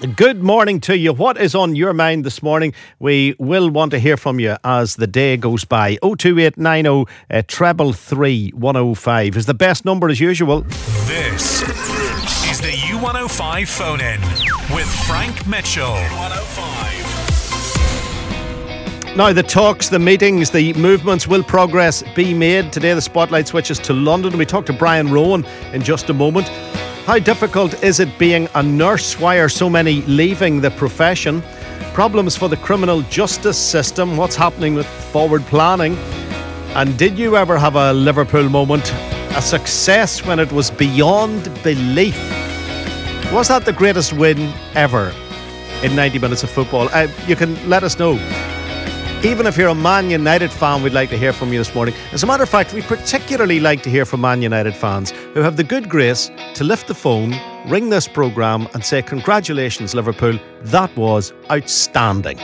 Good morning to you. What is on your mind this morning? We will want to hear from you as the day goes by. 02890 uh, treble 105 is the best number as usual. This is the U105 phone in with Frank Mitchell. 105. Now, the talks, the meetings, the movements will progress be made. Today, the spotlight switches to London. We talk to Brian Rowan in just a moment. How difficult is it being a nurse? Why are so many leaving the profession? Problems for the criminal justice system? What's happening with forward planning? And did you ever have a Liverpool moment? A success when it was beyond belief? Was that the greatest win ever in 90 minutes of football? Uh, you can let us know. Even if you're a Man United fan, we'd like to hear from you this morning. As a matter of fact, we particularly like to hear from Man United fans who have the good grace to lift the phone, ring this programme, and say, Congratulations, Liverpool, that was outstanding.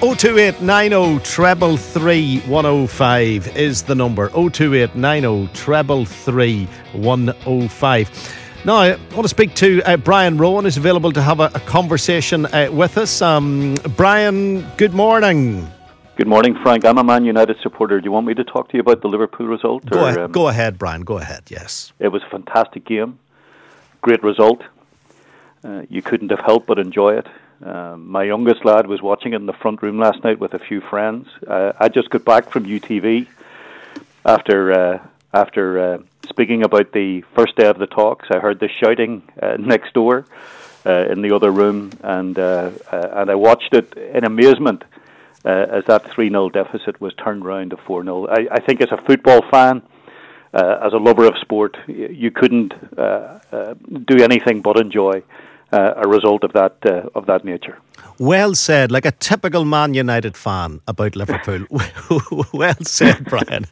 02890 treble 105 is the number. 02890 treble 105. Now, I want to speak to uh, Brian Rowan, who's available to have a, a conversation uh, with us. Um, Brian, good morning. Good morning, Frank. I'm a Man United supporter. Do you want me to talk to you about the Liverpool result? Go, or, ahead, um, go ahead, Brian. Go ahead, yes. It was a fantastic game. Great result. Uh, you couldn't have helped but enjoy it. Uh, my youngest lad was watching it in the front room last night with a few friends. Uh, I just got back from UTV after uh, after uh, speaking about the first day of the talks. I heard the shouting uh, next door in the other room, and and I watched it in amazement uh, as that 3 0 deficit was turned around to 4 0. I, I think as a football fan, uh, as a lover of sport, you couldn't uh, uh, do anything but enjoy uh, a result of that uh, of that nature. Well said, like a typical Man United fan about Liverpool. well said, Brian.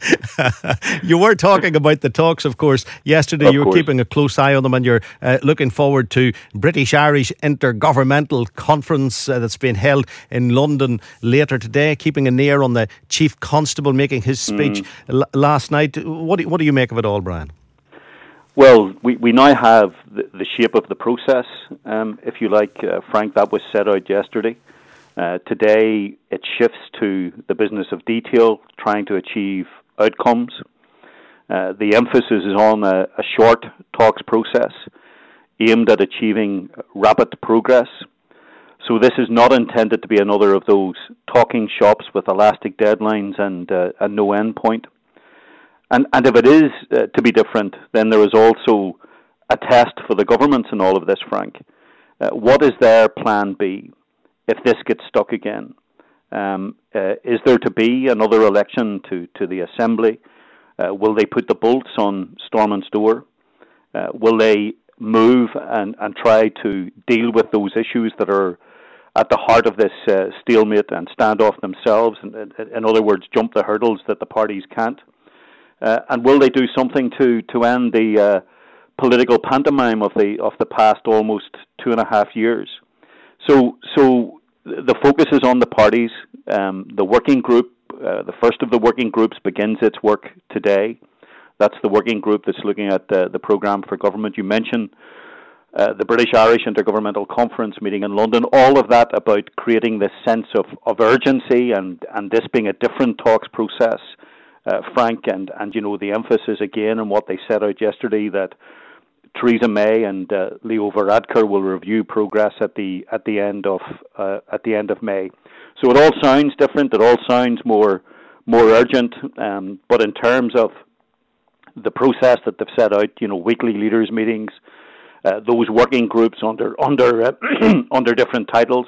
you were talking about the talks, of course, yesterday. Of you were course. keeping a close eye on them, and you're uh, looking forward to British Irish Intergovernmental Conference uh, that's being held in London later today. Keeping an ear on the Chief Constable making his speech Mm. l- last night. What do, what do you make of it all, Brian? Well, we, we now have the, the shape of the process, um, if you like, uh, Frank. That was set out yesterday. Uh, today, it shifts to the business of detail, trying to achieve outcomes. Uh, the emphasis is on a, a short talks process aimed at achieving rapid progress. So, this is not intended to be another of those talking shops with elastic deadlines and, uh, and no end point. And, and if it is uh, to be different, then there is also a test for the governments in all of this, Frank. Uh, what is their plan B if this gets stuck again? Um, uh, is there to be another election to, to the Assembly? Uh, will they put the bolts on Stormont's door? Uh, will they move and, and try to deal with those issues that are at the heart of this uh, stalemate and standoff themselves? In, in other words, jump the hurdles that the parties can't? Uh, and will they do something to to end the uh, political pantomime of the of the past almost two and a half years? So so the focus is on the parties. Um, the working group, uh, the first of the working groups, begins its work today. That's the working group that's looking at the, the program for government. You mentioned uh, the British Irish Intergovernmental Conference meeting in London. All of that about creating this sense of, of urgency and, and this being a different talks process uh, Frank, and, and you know the emphasis again on what they set out yesterday that Theresa May and uh, Leo Varadkar will review progress at the at the end of uh, at the end of May. So it all sounds different. It all sounds more more urgent. Um, but in terms of the process that they've set out, you know, weekly leaders meetings, uh, those working groups under under uh, under different titles.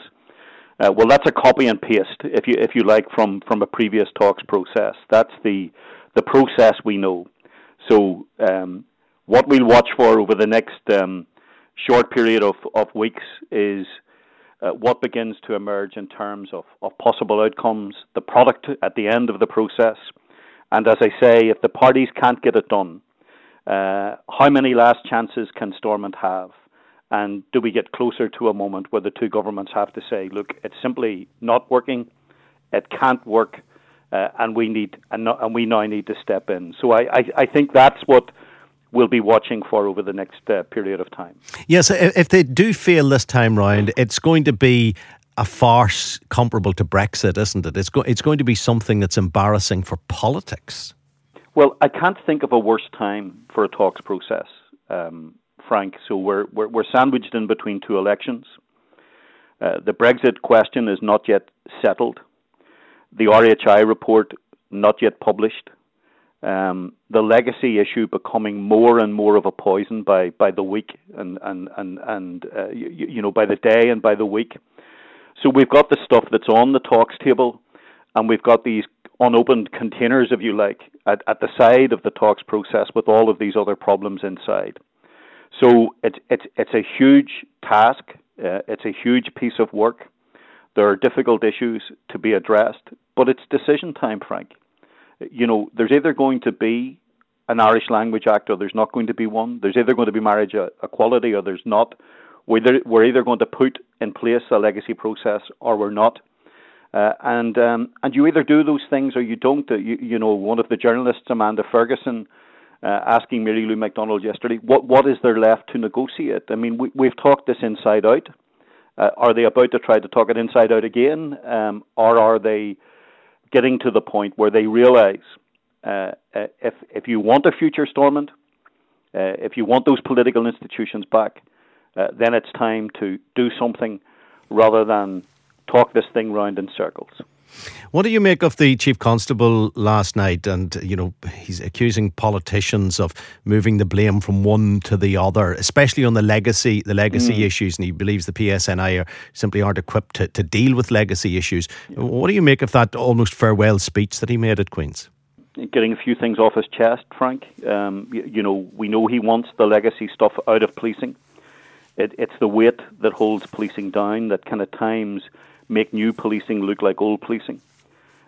Uh, well, that's a copy and paste, if you if you like, from from a previous talks process. That's the the process we know. So, um, what we'll watch for over the next um, short period of, of weeks is uh, what begins to emerge in terms of, of possible outcomes, the product at the end of the process. And as I say, if the parties can't get it done, uh, how many last chances can Stormont have? And do we get closer to a moment where the two governments have to say, look, it's simply not working, it can't work, uh, and we need and, not, and, we now need to step in. So I, I, I think that's what we'll be watching for over the next uh, period of time. Yes, if they do fail this time round, it's going to be a farce comparable to Brexit, isn't it? It's, go- it's going to be something that's embarrassing for politics. Well, I can't think of a worse time for a talks process, um, Frank. So we're, we're, we're sandwiched in between two elections. Uh, the Brexit question is not yet settled. The RHI report not yet published um, the legacy issue becoming more and more of a poison by, by the week and and and and uh, you, you know by the day and by the week. So we've got the stuff that's on the talks table, and we've got these unopened containers, if you like, at, at the side of the talks process with all of these other problems inside. So it's it's it's a huge task. Uh, it's a huge piece of work. There are difficult issues to be addressed, but it's decision time, Frank you know, there's either going to be an Irish Language Act or there's not going to be one. There's either going to be marriage equality or there's not. We're either, we're either going to put in place a legacy process or we're not. Uh, and um, and you either do those things or you don't. Uh, you, you know, one of the journalists, Amanda Ferguson, uh, asking Mary Lou McDonald yesterday, what what is there left to negotiate? I mean, we, we've talked this inside out. Uh, are they about to try to talk it inside out again, um, or are they getting to the point where they realize uh, uh, if if you want a future Stormont, uh, if you want those political institutions back, uh, then it's time to do something rather than talk this thing round in circles. What do you make of the chief constable last night? And you know he's accusing politicians of moving the blame from one to the other, especially on the legacy the legacy mm. issues. And he believes the PSNI are, simply aren't equipped to, to deal with legacy issues. Yeah. What do you make of that almost farewell speech that he made at Queens? Getting a few things off his chest, Frank. Um, you, you, know, we know he wants the legacy stuff out of policing. It, it's the weight that holds policing down that kind of times make new policing look like old policing.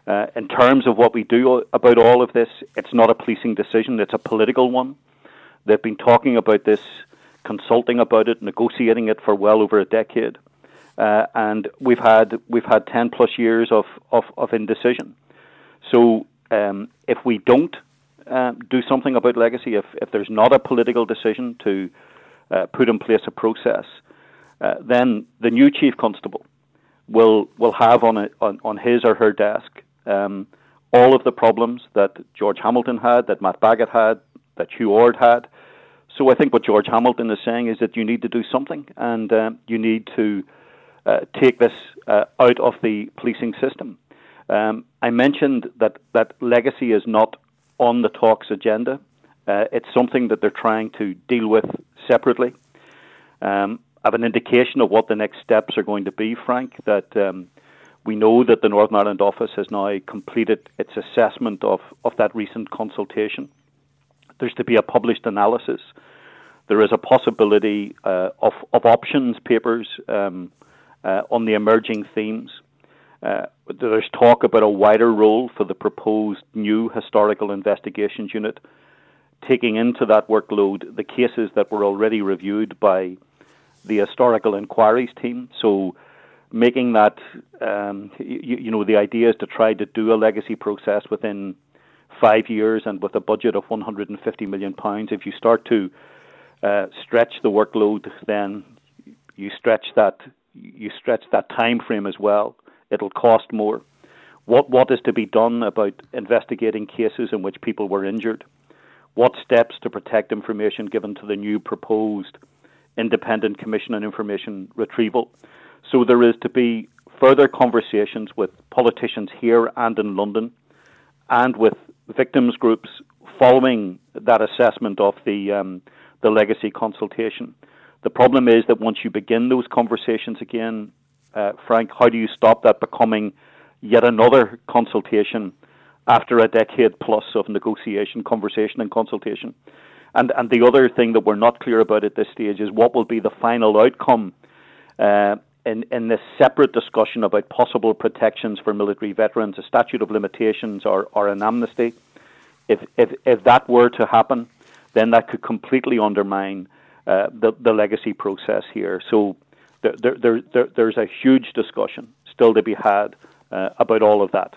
Uh, in terms of what we do about all of this, it's not a policing decision, it's a political one. They've been talking about this, consulting about it, negotiating it for well over a decade. Uh, and we've had we've had ten plus years of, of, of indecision. So um, if we don't uh, do something about legacy, if, if there's not a political decision to uh, put in place a process, uh, then the new chief constable will will have on a, on, on his or her desk um, all of the problems that George Hamilton had, that Matt Baggott had, that Hugh Orde had. So I think what George Hamilton is saying is that you need to do something, and uh, you need to uh, take this uh, out of the policing system. Um, I mentioned that that legacy is not on the talks agenda. Uh, it's something that they're trying to deal with separately. Um, have an indication of what the next steps are going to be, Frank, that um, we know that the Northern Ireland office has now completed its assessment of, of that recent consultation. There's to be a published analysis. There is a possibility uh, of, of options papers um, uh, on the emerging themes. Uh, there's talk about a wider role for the proposed new historical investigations unit, taking into that workload the cases that were already reviewed by the historical inquiries team. So making that, um, you, you, know, the idea is to try to do a legacy process within five years and with a budget of 150 million pounds. If you start to uh, stretch the workload, then you stretch that you stretch that time frame as well. It'll cost more. What what is to be done about investigating cases in which people were injured? what steps to protect information given to the new proposed Independent Commission on Information Retrieval. So there is to be further conversations with politicians here and in London and with victims groups following that assessment of the um, the legacy consultation. The problem is that once you begin those conversations again, uh, Frank, how do you stop that becoming yet another consultation after a decade plus of negotiation, conversation, and consultation? And and the other thing that we're not clear about at this stage is what will be the final outcome uh, in in this separate discussion about possible protections for military veterans, a statute of limitations, or or an amnesty. If if if that were to happen, then that could completely undermine uh, the the legacy process here. So there, there, there, there's a huge discussion still to be had uh, about all of that.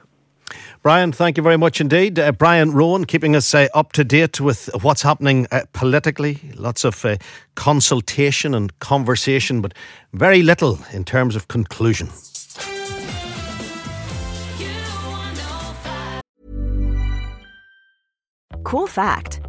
Brian, thank you very much indeed. Uh, Brian Rowan, keeping us uh, up to date with what's happening uh, politically. Lots of uh, consultation and conversation, but very little in terms of conclusion. Cool fact